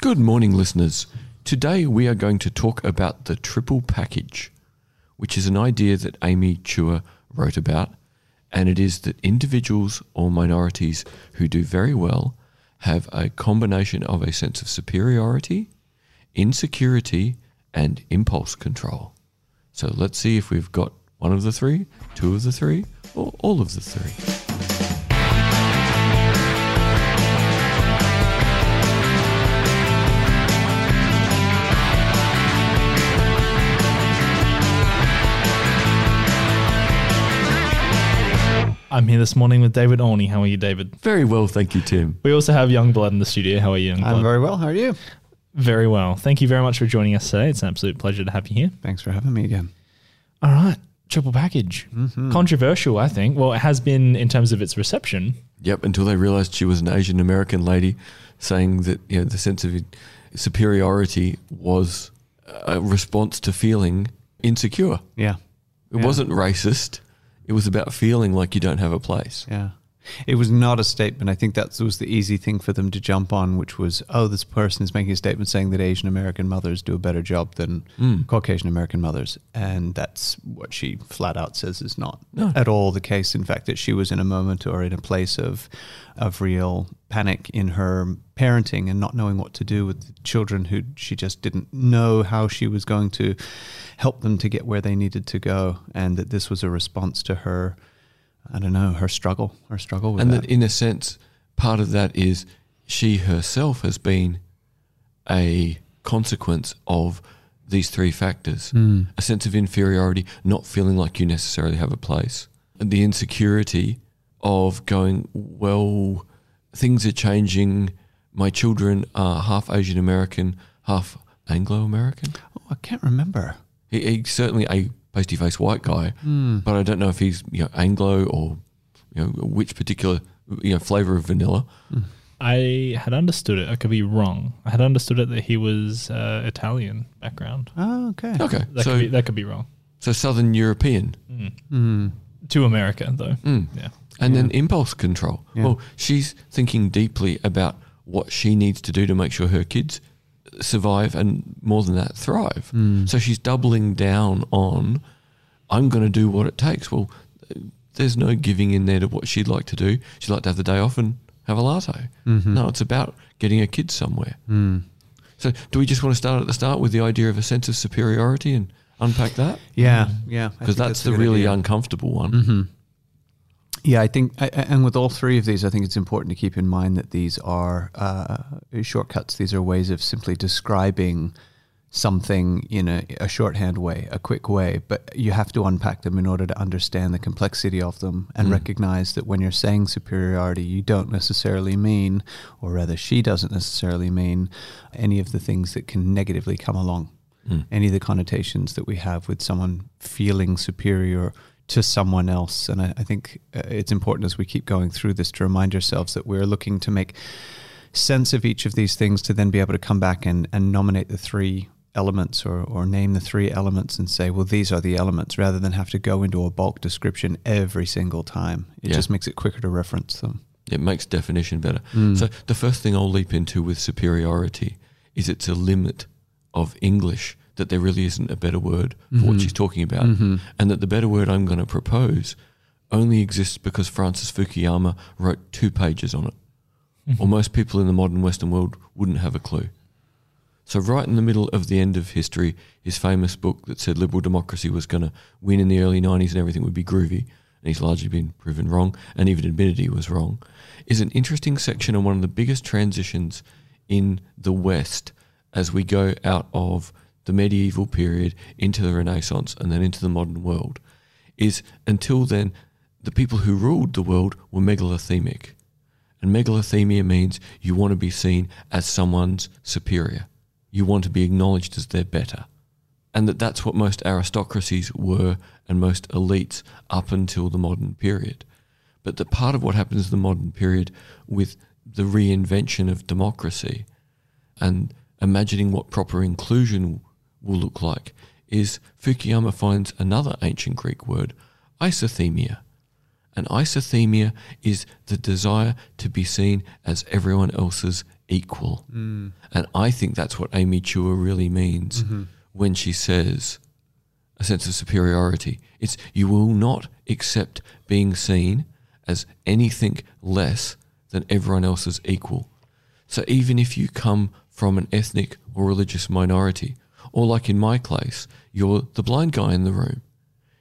Good morning, listeners. Today we are going to talk about the triple package, which is an idea that Amy Chua wrote about, and it is that individuals or minorities who do very well have a combination of a sense of superiority, insecurity, and impulse control. So let's see if we've got one of the three, two of the three, or all of the three. I'm here this morning with David Olney. How are you, David? Very well, thank you, Tim. We also have Young Blood in the studio. How are you, Young Blood? I'm very well. How are you? Very well. Thank you very much for joining us today. It's an absolute pleasure to have you here. Thanks for having me again. All right. Triple package. Mm-hmm. Controversial, I think. Well, it has been in terms of its reception. Yep, until they realised she was an Asian American lady, saying that you know the sense of superiority was a response to feeling insecure. Yeah. It Yeah. wasn't racist. It was about feeling like you don't have a place. Yeah. It was not a statement. I think that was the easy thing for them to jump on, which was, oh, this person is making a statement saying that Asian American mothers do a better job than Mm. Caucasian American mothers. And that's what she flat out says is not No. at all the case. In fact, that she was in a moment or in a place of, of real panic in her parenting and not knowing what to do with the children who she just didn't know how she was going to help them to get where they needed to go. And that this was a response to her. I don't know her struggle, her struggle with and that. that in a sense, part of that is she herself has been a consequence of these three factors Hmm. a sense of inferiority, not feeling like you necessarily have a place, and the insecurity of going, well, things are changing. My children are half Asian American, half Anglo American. oh, I can't remember. He, he's certainly a pasty faced white guy, Hmm. but I don't know if he's you know Anglo or you know which particular you know flavor of vanilla. I had understood it. I could be wrong. I had understood it that he was uh, Italian background. Oh, okay. Okay, That, so could be, that could be wrong. so Southern European, Hmm. To America, though. Mm. Yeah. and then impulse control. Yeah. Well, she's thinking deeply about what she needs to do to make sure her kids survive and more than that thrive. Hmm. So she's doubling down on I'm going to do what it takes. Well, there's no giving in there to what she'd like to do. She'd like to have the day off and have a latte. Mm-hmm. No, it's about getting a kid somewhere. Hmm. So, do we just want to start at the start with the idea of a sense of superiority and unpack that? Yeah, yeah. Because think that's, the really idea. uncomfortable one. Mhm. Yeah, I think, I- and with all three of these, I think it's important to keep in mind that these are uh, shortcuts. These are ways of simply describing something in a, a shorthand way, a quick way, but you have to unpack them in order to understand the complexity of them and Mm. recognize that when you're saying superiority, you don't necessarily mean, or rather, she doesn't necessarily mean, any of the things that can negatively come along Mm. any of the connotations that we have with someone feeling superior to someone else. And I, I think uh, it's important as we keep going through this to remind ourselves that we're looking to make sense of each of these things to then be able to come back and, and nominate the three elements or, or name the three elements and say, well, these are the elements rather than have to go into a bulk description every single time. It Yeah. just makes it quicker to reference them. It makes definition better. Mm. So the first thing I'll leap into with superiority is it's a limit of English that there really isn't a better word for what Mhm. she's talking about, Mhm. and that the better word I'm going to propose only exists because Francis Fukuyama wrote two pages on it, or most people in the modern Western world wouldn't have a clue. So right in the middle of the end of history, his famous book that said liberal democracy was going to win in the early 90s and everything would be groovy, and he's largely been proven wrong, and even admitted he was wrong, is an interesting section on one of the biggest transitions in the West as we go out of the medieval period into the Renaissance and then into the modern world. Is until then, the people who ruled the world were megalothymic. And megalothymia means you want to be seen as someone's superior. You want to be acknowledged as their better. And that that's what most aristocracies were and most elites up until the modern period. But the part of what happens in the modern period with the reinvention of democracy and imagining what proper inclusion will look like is Fukuyama finds another ancient Greek word, isothymia. And isothymia is the desire to be seen as everyone else's equal. Mm. And I think that's what Amy Chua really means Mm-hmm. when she says a sense of superiority. It's you will not accept being seen as anything less than everyone else's equal. So even if you come from an ethnic or religious minority, or like in my case, you're the blind guy in the room,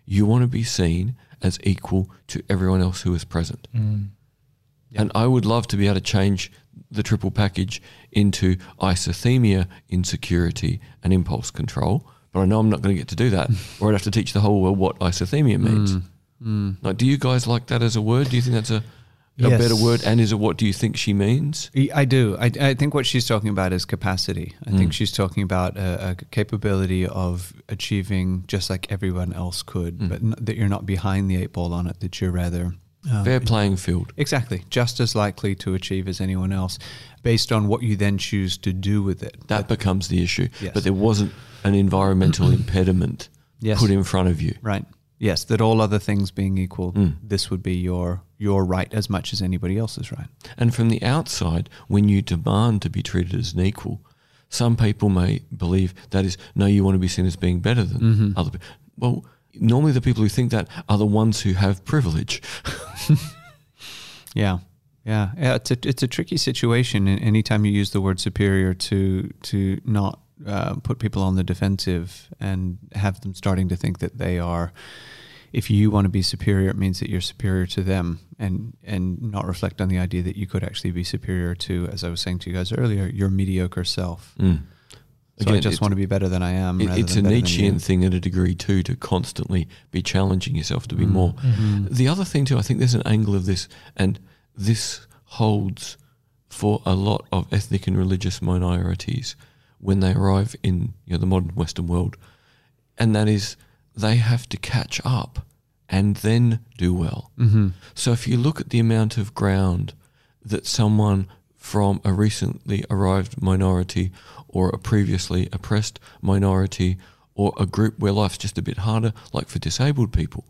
you want to be seen as equal to everyone else who is present. Yeah. And I would love to be able to change the triple package into isothymia, insecurity, and impulse control. But I know I'm not going to get to do that, or I'd have to teach the whole world what isothymia means. Mm. Like, do you guys like that as a word? Do you think that's a, a Yes. better word? And is it what do you think she means? I do. I, I think what she's talking about is capacity. I think Mm. she's talking about a, a capability of achieving just like everyone else could, Mm. but n- that you're not behind the eight ball on it. That you're rather um, Fair playing field. Exactly, just as likely to achieve as anyone else, based on what you then choose to do with it. That becomes the issue. Yes. But there wasn't an environmental impediment Yes. put in front of you. Right. Yes, that all other things being equal, Mm. this would be your your right as much as anybody else's right. And from the outside, when you demand to be treated as an equal, some people may believe that is, no, you want to be seen as being better than Mhm. other people. Well, normally the people who think that are the ones who have privilege. Yeah. Yeah, yeah, it's a it's a tricky situation. And anytime you use the word superior to to not uh, put people on the defensive and have them starting to think that they are, if you want to be superior, it means that you're superior to them, and and not reflect on the idea that you could actually be superior to, as I was saying to you guys earlier, your mediocre self. Mm. So I just want to be better than I am. It, it's a Nietzschean thing at a degree too to constantly be challenging yourself to be Mm. more. Mm-hmm. The other thing too, I think there's an angle of this, and this holds for a lot of ethnic and religious minorities when they arrive in you know the modern Western world, and that is they have to catch up and then do well. Mhm. So if you look at the amount of ground that someone from a recently arrived minority or a previously oppressed minority or a group where life's just a bit harder, like for disabled people,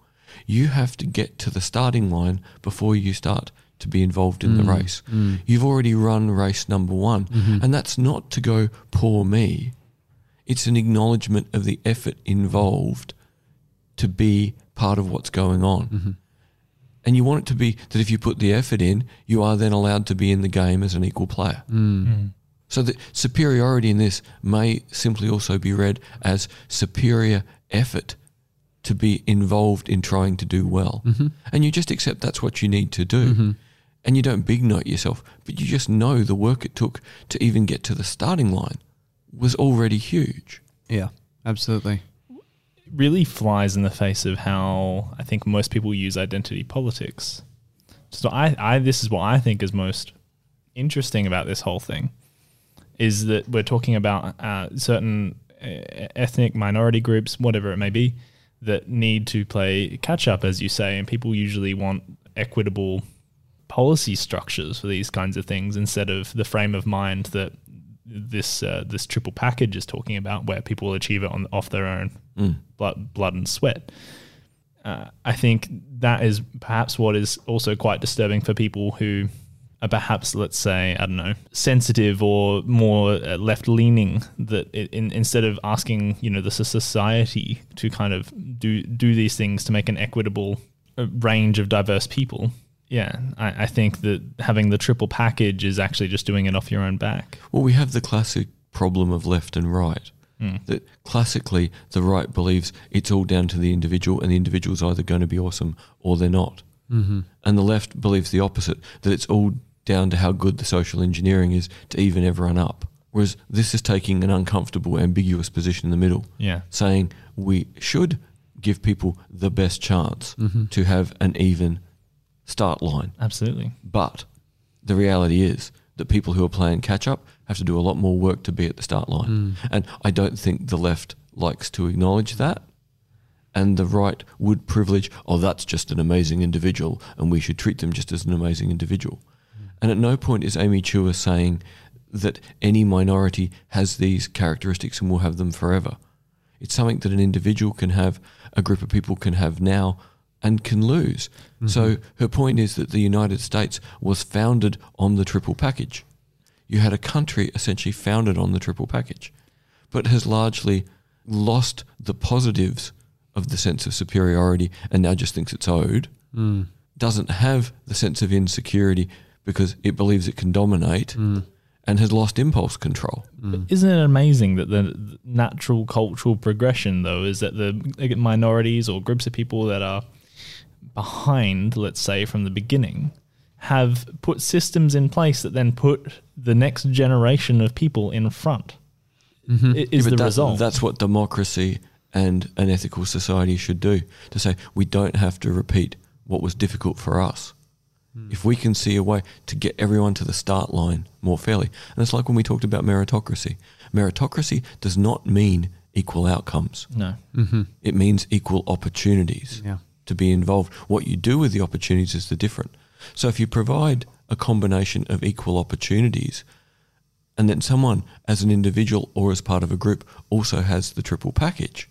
you have to get to the starting line before you start to be involved in the Mm, race. mm. You've already run race number one. Mhm. And that's not to go, poor me. It's an acknowledgement of the effort involved to be part of what's going on. Mhm. And you want it to be that if you put the effort in, you are then allowed to be in the game as an equal player. Mm. So the superiority in this may simply also be read as superior effort to be involved in trying to do well. Mhm. And you just accept that's what you need to do. Mhm. And you don't big note yourself, but you just know the work it took to even get to the starting line was already huge. Yeah, absolutely. Really flies in the face of how I think most people use identity politics. So I, I this is what I think is most interesting about this whole thing is that we're talking about uh, certain uh, ethnic minority groups, whatever it may be, that need to play catch up, as you say, and people usually want equitable policy structures for these kinds of things instead of the frame of mind that this uh, this triple package is talking about, where people will achieve it on off their own Mm. blood, blood and sweat. Uh, I think that is perhaps what is also quite disturbing for people who are perhaps, let's say, I don't know, sensitive or more uh, left leaning. That it, in, instead of asking, you know, the society to kind of do do these things to make an equitable uh, range of diverse people. Yeah, I, I think that having the triple package is actually just doing it off your own back. Well, we have the classic problem of left and right. Mm. That classically, the right believes it's all down to the individual, and the individual's either going to be awesome or they're not. Mm-hmm. And the left believes the opposite, that it's all down to how good the social engineering is to even everyone up. Whereas this is taking an uncomfortable, ambiguous position in the middle, Yeah. saying we should give people the best chance Mm-hmm. to have an even start line. Absolutely. But the reality is that people who are playing catch up have to do a lot more work to be at the start line. Mm. And I don't think the left likes to acknowledge that. And the right would privilege, oh, that's just an amazing individual, and we should treat them just as an amazing individual. And at no point is Amy Chua saying that any minority has these characteristics and will have them forever. It's something that an individual can have, a group of people can have now, and can lose. Mm-hmm. So her point is that the United States was founded on the triple package. You had a country essentially founded on the triple package, but has largely lost the positives of the sense of superiority and now just thinks it's owed. Mm. Doesn't have the sense of insecurity because it believes it can dominate mm. and has lost impulse control. Mm. Isn't it amazing that the natural cultural progression, though, is that the minorities or groups of people that are behind, let's say, from the beginning, have put systems in place that then put the next generation of people in front? I- Is Yeah, the that- result. That's what democracy and an ethical society should do to say we don't have to repeat what was difficult for us. If we can see a way to get everyone to the start line more fairly. And it's like when we talked about meritocracy. Meritocracy does not mean equal outcomes. no. Mm-hmm. It means equal opportunities Yeah. To be involved. What you do with the opportunities is the different. So if you provide a combination of equal opportunities, and then someone as an individual or as part of a group also has the triple package,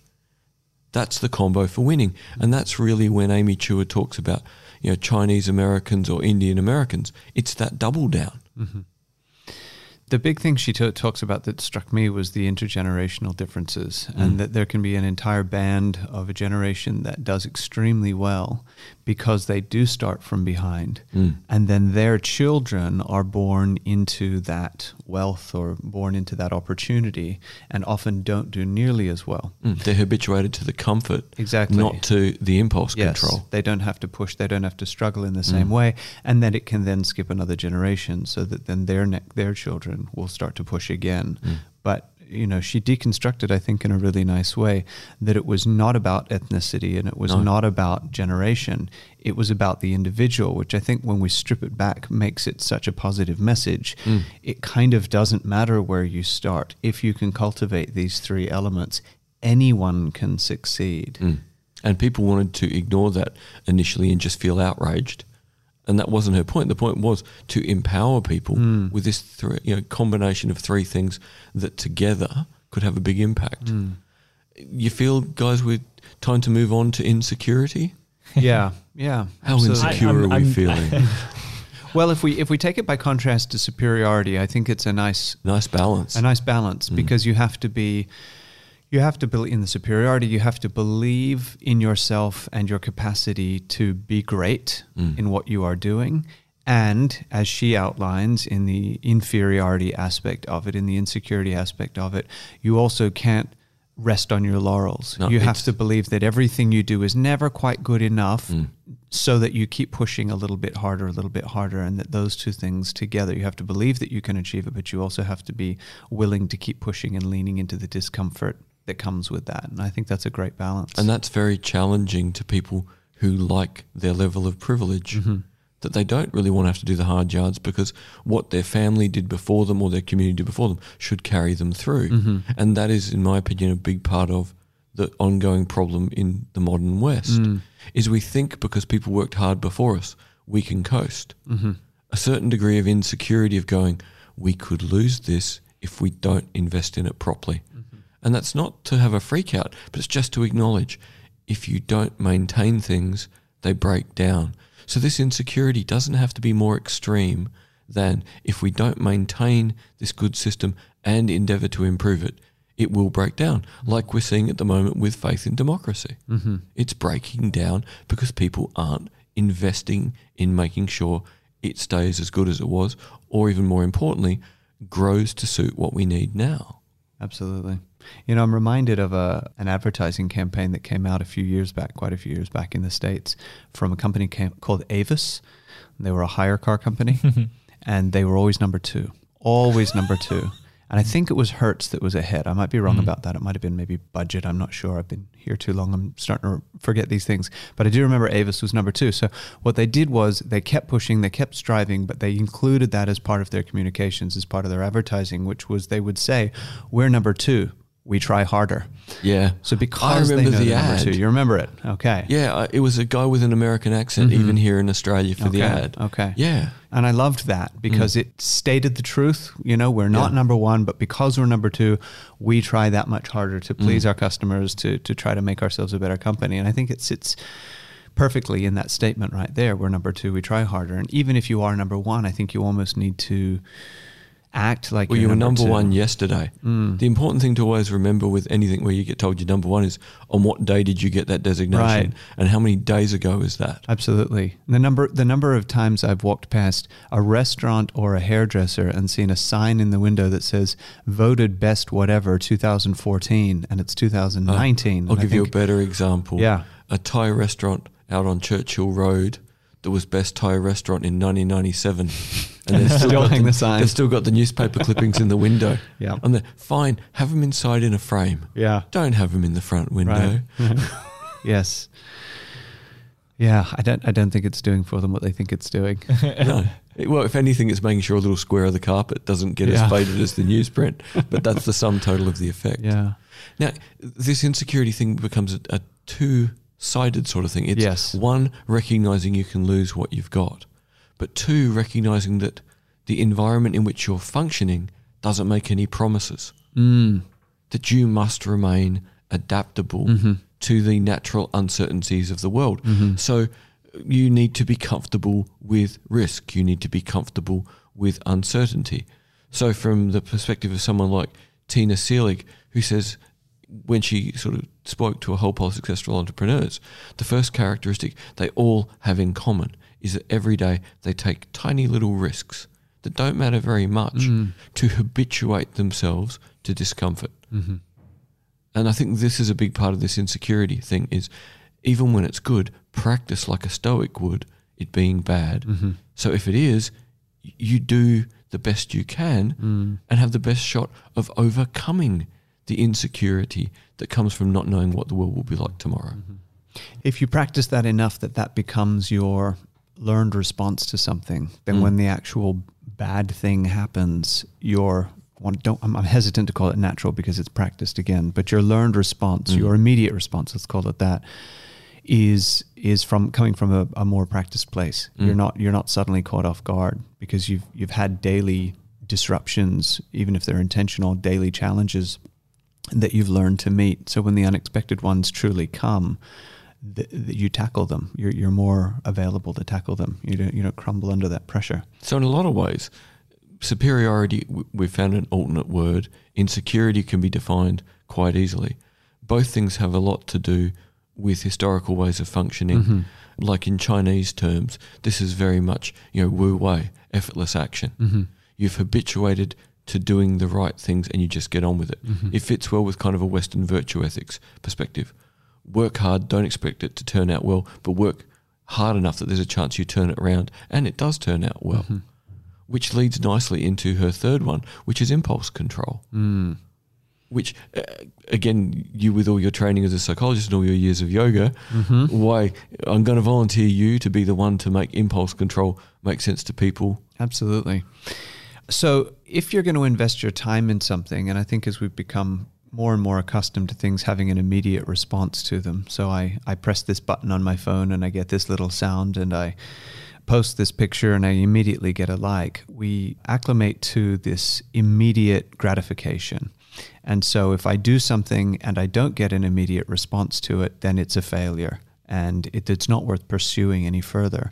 that's the combo for winning. And that's really when Amy Chua talks about, you know, Chinese Americans or Indian Americans. It's that double down. Mm-hmm. The big thing she ta talks about that struck me was the intergenerational differences, mm. and that there can be an entire band of a generation that does extremely well because they do start from behind, mm. and then their children are born into that wealth or born into that opportunity, and often don't do nearly as well. Mm. They're habituated to the comfort, Exactly. not to the impulse Yes, control. they don't have to push. They don't have to struggle in the same way, and then it can then skip another generation, so that then their ne- their children will start to push again. But you know, she deconstructed, I think, in a really nice way, that it was not about ethnicity and it was No. not about generation. It was about the individual, which I think, when we strip it back, makes it such a positive message. It kind of doesn't matter where you start if you can cultivate these three elements. Anyone can succeed. Mm. And people wanted to ignore that initially and just feel outraged. And that wasn't her point. The point was to empower people Mm. with this three, you know, combination of three things that together could have a big impact. Mm. You feel, guys, we're time to move on to insecurity? yeah, yeah. How absolutely. insecure I'm- are we I'm- feeling? Well, if we if we take it by contrast to superiority, I think it's a nice nice balance. a nice balance because you have to be you have to believe in the superiority. You have to believe in yourself and your capacity to be great Mm. in what you are doing. And as she outlines in the inferiority aspect of it, in the insecurity aspect of it, you also can't rest on your laurels. No, you have to believe that everything you do is never quite good enough Mm. so that you keep pushing a little bit harder, a little bit harder, and that those two things together, you have to believe that you can achieve it, but you also have to be willing to keep pushing and leaning into the discomfort that comes with that. And I think that's a great balance. And that's very challenging to people who like their level of privilege. Mm-hmm. That they don't really want to have to do the hard yards because what their family did before them or their community did before them should carry them through. Mm-hmm. And that is, in my opinion, a big part of the ongoing problem in the modern West Mm. is we think because people worked hard before us, we can coast. Mm-hmm. A certain degree of insecurity of going, we could lose this if we don't invest in it properly. And that's not to have a freak out, but it's just to acknowledge if you don't maintain things, they break down. So this insecurity doesn't have to be more extreme than if we don't maintain this good system and endeavor to improve it, it will break down, like we're seeing at the moment with faith in democracy. Mm-hmm. It's breaking down because people aren't investing in making sure it stays as good as it was, or even more importantly, grows to suit what we need now. Absolutely. You know, I'm reminded of a an advertising campaign that came out a few years back, quite a few years back in the states, from a company came, called Avis. They were a hire car company, and they were always number two, always number two. And I think it was Hertz that was ahead. I might be wrong Mhm. about that. It might have been maybe budget. I'm not sure. I've been here too long. I'm starting to forget these things. But I do remember Avis was number two. So what they did was they kept pushing, they kept striving, but they included that as part of their communications, as part of their advertising, which was they would say, "We're number two. We try harder." Yeah. So because I remember the they're ad. two, you remember it? Okay. Yeah, it was a guy with an American accent, Mhm. even here in Australia for the ad. okay. Yeah. And I loved that because it stated the truth. You know, we're not Yeah. number one, but because we're number two, we try that much harder to please Mm. our customers, to to try to make ourselves a better company. And I think it sits perfectly in that statement right there. We're number two, we try harder. And even if you are number one, I think you almost need to act like Well, you're you were number two. one yesterday. Mm. The important thing to always remember with anything where you get told you're number one is on what day did you get that designation, Right. and how many days ago is that? Absolutely. The number the number of times I've walked past a restaurant or a hairdresser and seen a sign in the window that says voted best whatever 2014 and it's 2019. I'll And I give you a better example. Yeah. a Thai restaurant out on Churchill Road that was best Thai restaurant in 1997, and they've Still got hang the sign. They've still got the newspaper clippings in the window. Yeah. and they're fine. Have them inside in a frame. Yeah. Don't have them in the front window. Right. yes. Yeah, I don't I don't think it's doing for them what they think it's doing. no. It- well, if anything, it's making sure a little square of the carpet doesn't get Yeah. as faded as the newsprint. But that's the sum total of the effect. yeah. Now, this insecurity thing becomes a, a two-sided sort of thing. It's Yes. one recognizing you can lose what you've got, but two recognizing that the environment in which you're functioning doesn't make any promises. Mm. That you must remain adaptable Mm-hmm. to the natural uncertainties of the world. So you need to be comfortable with risk. You need to be comfortable with uncertainty. So from the perspective of someone like Tina Seelig, who says when she sort of spoke to a whole pile of successful entrepreneurs, the first characteristic they all have in common is that every day they take tiny little risks that don't matter very much to habituate themselves to discomfort. Mm-hmm. And I think this is a big part of this insecurity thing is even when it's good, practice like a stoic would it being bad. Mm-hmm. So if it is, you do the best you can Mm. and have the best shot of overcoming the insecurity that comes from not knowing what the world will be like tomorrow. If you practice that enough that that becomes your learned response to something, then Mm. when the actual bad thing happens, your one don't I'm, I'm hesitant to call it natural because it's practiced again, but your learned response, Mm. your immediate response, let's call it that, is is from coming from a, a more practiced place. Mm. You're not you're not suddenly caught off guard because you've you've had daily disruptions, even if they're intentional, daily challenges that you've learned to meet. So when the unexpected ones truly come, th- th- you tackle them. You're you're more available to tackle them. You don't you don't crumble under that pressure. So in a lot of ways, superiority, w- we've found an alternate word. Insecurity can be defined quite easily. Both things have a lot to do with historical ways of functioning. Mhm. Like in Chinese terms, this is very much, you know, wu wei, effortless action. Mm-hmm. You've habituated to doing the right things and you just get on with it. Mhm. It fits well with kind of a Western virtue ethics perspective. Work hard, don't expect it to turn out well, but work hard enough that there's a chance you turn it around, and it does turn out well. Mhm. Which leads nicely into her third one, which is impulse control. Mm. Which, uh, again, you with all your training as a psychologist and all your years of yoga, Mhm. why I'm going to volunteer you to be the one to make impulse control make sense to people. Absolutely. So, if you're going to invest your time in something, and I think as we've become more and more accustomed to things having an immediate response to them, so I, I press this button on my phone and I get this little sound and I post this picture and I immediately get a like, we acclimate to this immediate gratification. And so, if I do something and I don't get an immediate response to it, then it's a failure and it, it's not worth pursuing any further.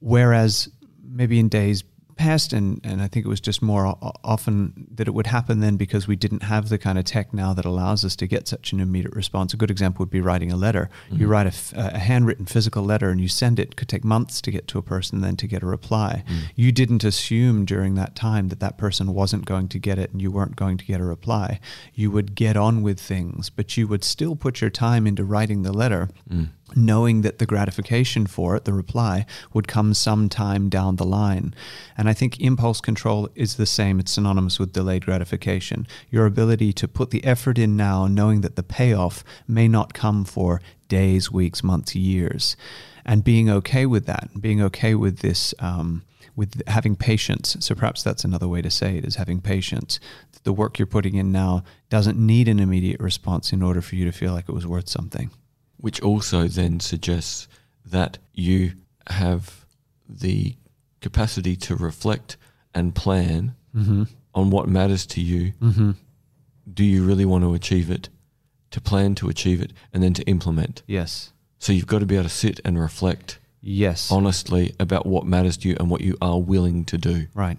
Whereas maybe in days past, and, and I think it was just more often that it would happen then because we didn't have the kind of tech now that allows us to get such an immediate response. A good example would be writing a letter. You Mhm. write a, f- a handwritten physical letter and you send it. It could take months to get to a person, then to get a reply. Mm. You didn't assume during that time that that person wasn't going to get it and you weren't going to get a reply. You would get on with things, but you would still put your time into writing the letter Mm. Knowing that the gratification for it, the reply, would come sometime down the line. And I think impulse control is the same. It's synonymous with delayed gratification. Your ability to put the effort in now, knowing that the payoff may not come for days, weeks, months, years. And being okay with that, being okay with this. Um, with having patience. So perhaps that's another way to say it is having patience. The work you're putting in now doesn't need an immediate response in order for you to feel like it was worth something. Which also then suggests that you have the capacity to reflect and plan Mm-hmm. on what matters to you. Mm-hmm. Do you really want to achieve it? To plan to achieve it and then to implement. Yes. So you've got to be able to sit and reflect Yes. honestly about what matters to you and what you are willing to do. right.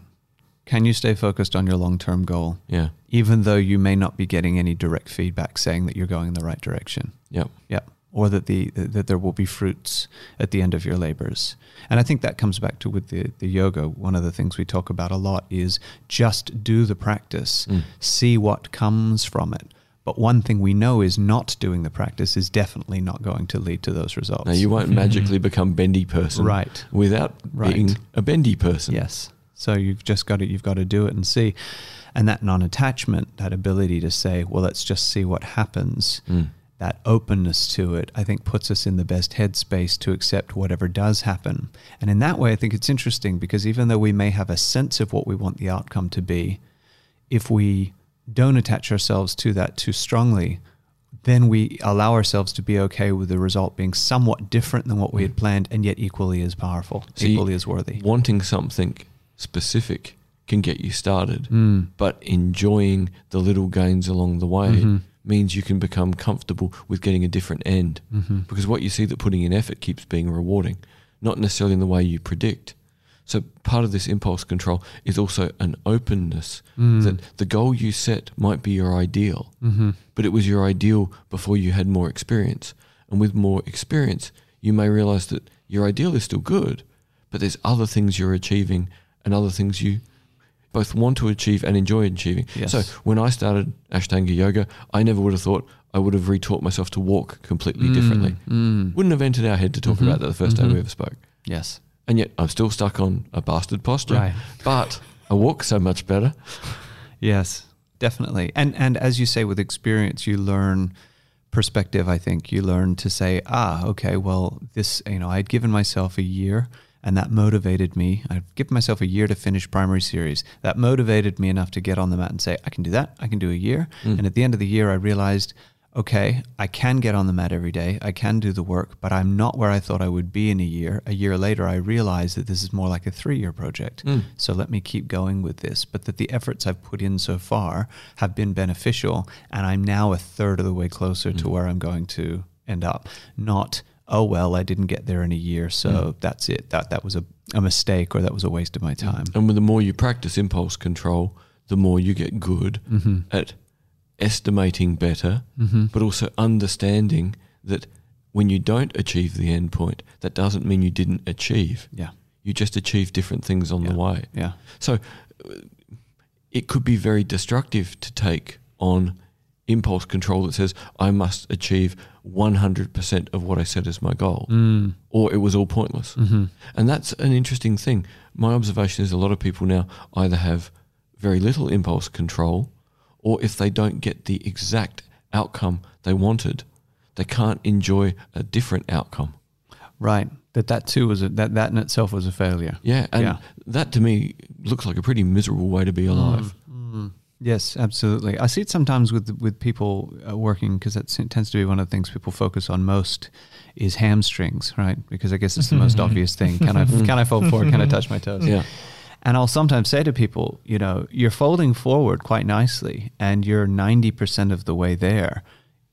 Can you stay focused on your long term goal, Yeah. even though you may not be getting any direct feedback saying that you're going in the right direction? Yep. Yeah. Or that the that there will be fruits at the end of your labors. And I think that comes back to with the, the yoga. One of the things we talk about a lot is just do the practice, Mm. see what comes from it. But one thing we know is not doing the practice is definitely not going to lead to those results. Now you won't magically become bendy person Right. without Right. being a bendy person. Yes. So you've just got to you've got to do it and see. And that non-attachment, that ability to say, well, let's just see what happens. Mm. That openness to it, I think, puts us in the best headspace to accept whatever does happen. And in that way, I think it's interesting because even though we may have a sense of what we want the outcome to be, if we don't attach ourselves to that too strongly, then we allow ourselves to be okay with the result being somewhat different than what we had planned and yet equally as powerful, See, equally as worthy. Wanting something specific can get you started, Mm. but enjoying the little gains along the way Mhm. Means you can become comfortable with getting a different end. Mhm. Because what you see that putting in effort keeps being rewarding, not necessarily in the way you predict. So part of this impulse control is also an openness Mm. that the goal you set might be your ideal, Mhm. but it was your ideal before you had more experience. And with more experience, you may realize that your ideal is still good, but there's other things you're achieving and other things you both want to achieve and enjoy achieving. Yes. So when I started Ashtanga yoga, I never would have thought I would have retaught myself to walk completely differently. Mm. Wouldn't have entered our head to talk Mhm. about that the 1st time we ever spoke. Yes. And yet I'm still stuck on a bastard posture. Right. But I walk so much better. Yes, definitely. And and as you say, with experience, you learn perspective. I think you learn to say, ah, okay, well, this, you know, I'd given myself a year, and that motivated me. I'd given myself a year to finish primary series. That motivated me enough to get on the mat and say, I can do that. I can do a year. Mm. And at the end of the year, I realized. Okay, I can get on the mat every day. I can do the work, but I'm not where I thought I would be in a year. A year later, I realized that this is more like a three year project. Mm. So let me keep going with this. But that the efforts I've put in so far have been beneficial, and I'm now a third of the way closer to Mm. where I'm going to end up. Not, oh well, I didn't get there in a year, so Mm. that's it. That that was a, a mistake or that was a waste of my time. And the more you practice impulse control, the more you get good Mm-hmm. at estimating better, Mm-hmm. but also understanding that when you don't achieve the end point, that doesn't mean you didn't achieve. Yeah. You just achieve different things on Yeah. the way. Yeah. So uh, it could be very destructive to take on impulse control that says, I must achieve 100% of what I set as my goal, Mm. or it was all pointless. Mm-hmm. And that's an interesting thing. My observation is a lot of people now either have very little impulse control, or if they don't get the exact outcome they wanted, they can't enjoy a different outcome. Right. That that too was a, that that in itself was a failure. Yeah, and Yeah. that to me looks like a pretty miserable way to be alive. Yes, absolutely. I see it sometimes with with people uh, working because that tends to be one of the things people focus on most is hamstrings, right? Because I guess it's the most obvious thing. Can I can I fold forward? Can I touch my toes? Yeah. And I'll sometimes say to people, you know, you're folding forward quite nicely and you're 90% of the way there.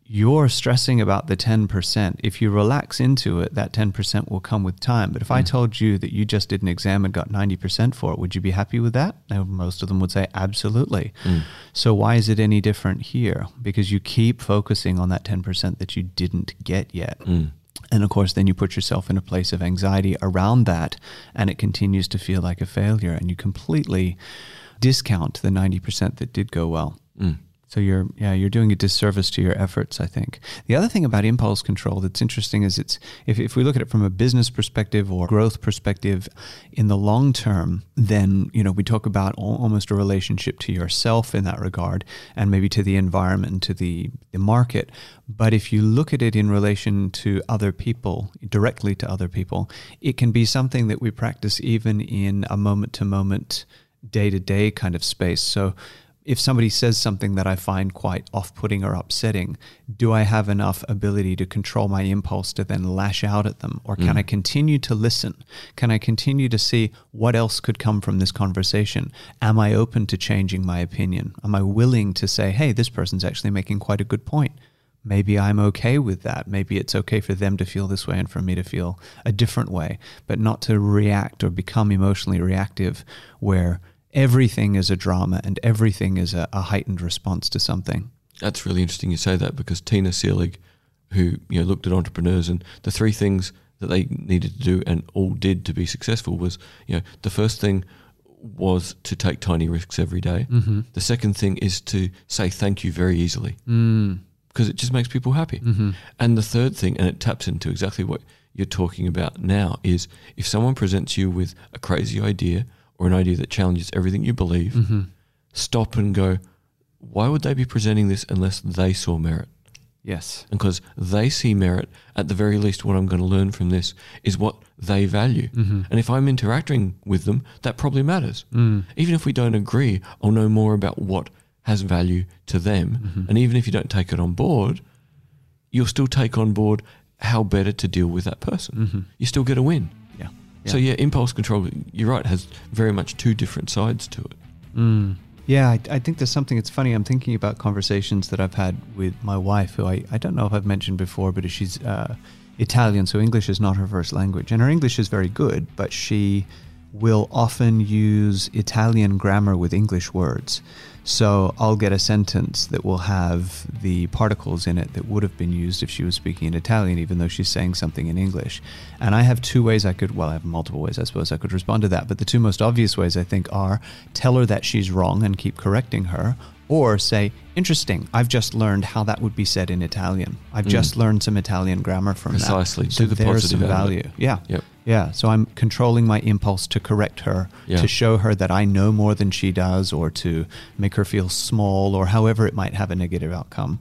You're stressing about the 10%. If you relax into it, that 10% will come with time. But if I Mm. told you that you just did an exam and got 90% for it, would you be happy with that? Now, most of them would say, absolutely. Mm. So why is it any different here? Because you keep focusing on that 10% that you didn't get yet. Mm. And of course, then you put yourself in a place of anxiety around that, and it continues to feel like a failure, and you completely discount the 90% that did go well. Mm. So you're yeah you're doing a disservice to your efforts. I think the other thing about impulse control that's interesting is it's if if we look at it from a business perspective or growth perspective, in the long term, then you know we talk about al- almost a relationship to yourself in that regard, and maybe to the environment to the the market. But if you look at it in relation to other people, directly to other people, it can be something that we practice even in a moment to moment, day to day kind of space. So if somebody says something that I find quite off putting or upsetting, do I have enough ability to control my impulse to then lash out at them? Or can Mm. I continue to listen? Can I continue to see what else could come from this conversation? Am I open to changing my opinion? Am I willing to say, hey, this person's actually making quite a good point? maybe I'm okay with that. Maybe it's okay for them to feel this way and for me to feel a different way, but not to react or become emotionally reactive where everything is a drama and everything is a, a heightened response to something. That's really interesting you say that because Tina Seelig, who you know looked at entrepreneurs and the three things that they needed to do and all did to be successful was you know the first thing was to take tiny risks every day. Mm-hmm. The second thing is to say thank you very easily Mm. because it just makes people happy. Mm-hmm. And the third thing, and it taps into exactly what you're talking about now, is if someone presents you with a crazy idea or an idea that challenges everything you believe, Mm-hmm. stop and go, why would they be presenting this unless they saw merit? Yes. And because they see merit, at the very least, what I'm going to learn from this is what they value. Mm-hmm. And if I'm interacting with them, that probably matters. Mm. Even if we don't agree, I'll know more about what has value to them. Mm-hmm. And even if you don't take it on board, you'll still take on board how better to deal with that person. Mm-hmm. You still get a win. Yeah. So, yeah, impulse control, you're right, has very much two different sides to it. Mm. Yeah, I, I think there's something. It's funny. I'm thinking about conversations that I've had with my wife, who I, I don't know if I've mentioned before, but she's uh, Italian, so English is not her first language. And her English is very good, but she will often use Italian grammar with English words. So I'll get a sentence that will have the particles in it that would have been used if she was speaking in Italian, even though she's saying something in English. And I have two ways I could, well, I have multiple ways, I suppose I could respond to that. But the two most obvious ways, I think, are tell her that she's wrong and keep correcting her, or say, interesting, I've just learned how that would be said in Italian. I've Mm. just learned some Italian grammar from Precisely. that. So Do the there's positive some value. Yeah. Yep. Yeah, so I'm controlling my impulse to correct her, Yeah. to show her that I know more than she does, or to make her feel small, or however it might have a negative outcome.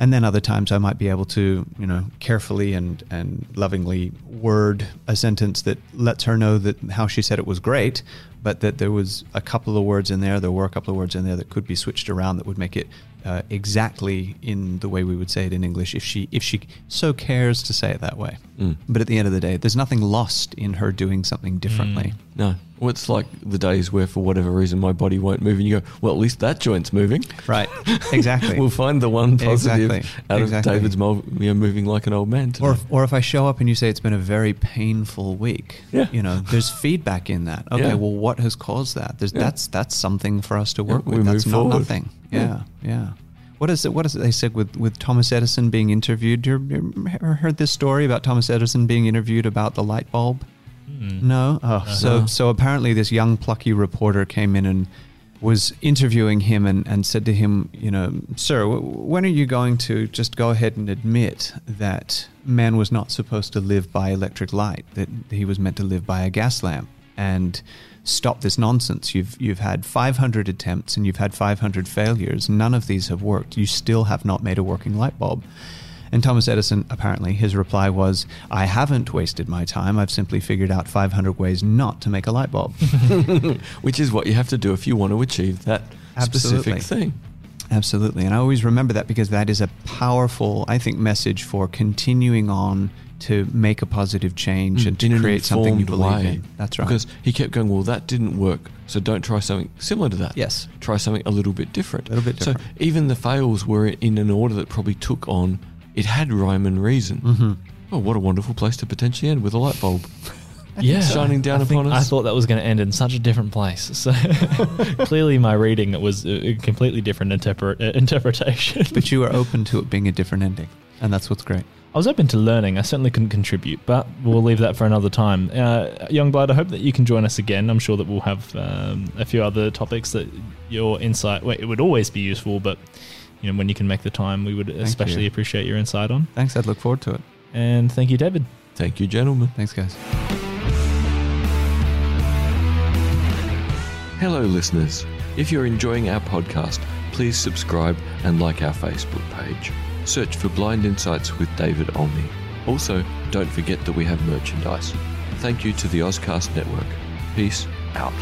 And then other times I might be able to, you know, carefully and, and lovingly word a sentence that lets her know that how she said it was great, but that there was a couple of words in there, there were a couple of words in there that could be switched around that would make it uh, exactly in the way we would say it in English if she if she so cares to say it that way. Mm. But at the end of the day, there's nothing lost in her doing something differently. No. It's like the days where, for whatever reason, my body won't move, and you go, "Well, at least that joint's moving." Right. Exactly. we'll find the one positive Exactly. out of Exactly. David's mo- you know, moving like an old man today. Or if, or if I show up and you say it's been a very painful week, Yeah. you know, there's feedback in that. Okay, Yeah. well, what has caused that? There's, Yeah. That's that's something for us to work with. That's not forward. nothing. Yeah. Yeah. What is it? What is it they said with, with Thomas Edison being interviewed? You you ever heard this story about Thomas Edison being interviewed about the light bulb? Mm. No. Oh, so so apparently this young plucky reporter came in and was interviewing him and, and said to him, you know, sir, w- when are you going to just go ahead and admit that man was not supposed to live by electric light, that he was meant to live by a gas lamp, and stop this nonsense? You've you've had 500 attempts and you've had 500 failures. None of these have worked. You still have not made a working light bulb. And Thomas Edison, apparently, his reply was, I haven't wasted my time. I've simply figured out 500 ways not to make a light bulb. Which is what you have to do if you want to achieve that Absolutely. specific thing. Absolutely. And I always remember that because that is a powerful, I think, message for continuing on to make a positive change and to Mm, create something you believe way. in. That's right. Because he kept going, well, that didn't work, so don't try something similar to that. Yes. Try something a little bit different. A little bit different. So even the fails were in an order that probably took on, it had rhyme and reason. Mhm. Oh, what a wonderful place to potentially end with a light bulb. Yeah, Shining down I upon us. I thought that was going to end in such a different place. So clearly, my reading was a a completely different interpre- uh, interpretation. But you are open to it being a different ending. And that's what's great. I was open to learning. I certainly couldn't contribute, but we'll leave that for another time. Uh, Youngblood, I hope that you can join us again. I'm sure that we'll have um, a few other topics that your insight. Well, it would always be useful, but you know when you can make the time, we would especially you. appreciate your insight on. Thanks. I'd look forward to it. And thank you, David. Thank you, gentlemen. Thanks, guys. Hello, listeners. If you're enjoying our podcast, please subscribe and like our Facebook page. Search for Blind Insights with David Olney. Also, don't forget that we have merchandise. Thank you to the Ozcast Network. Peace out.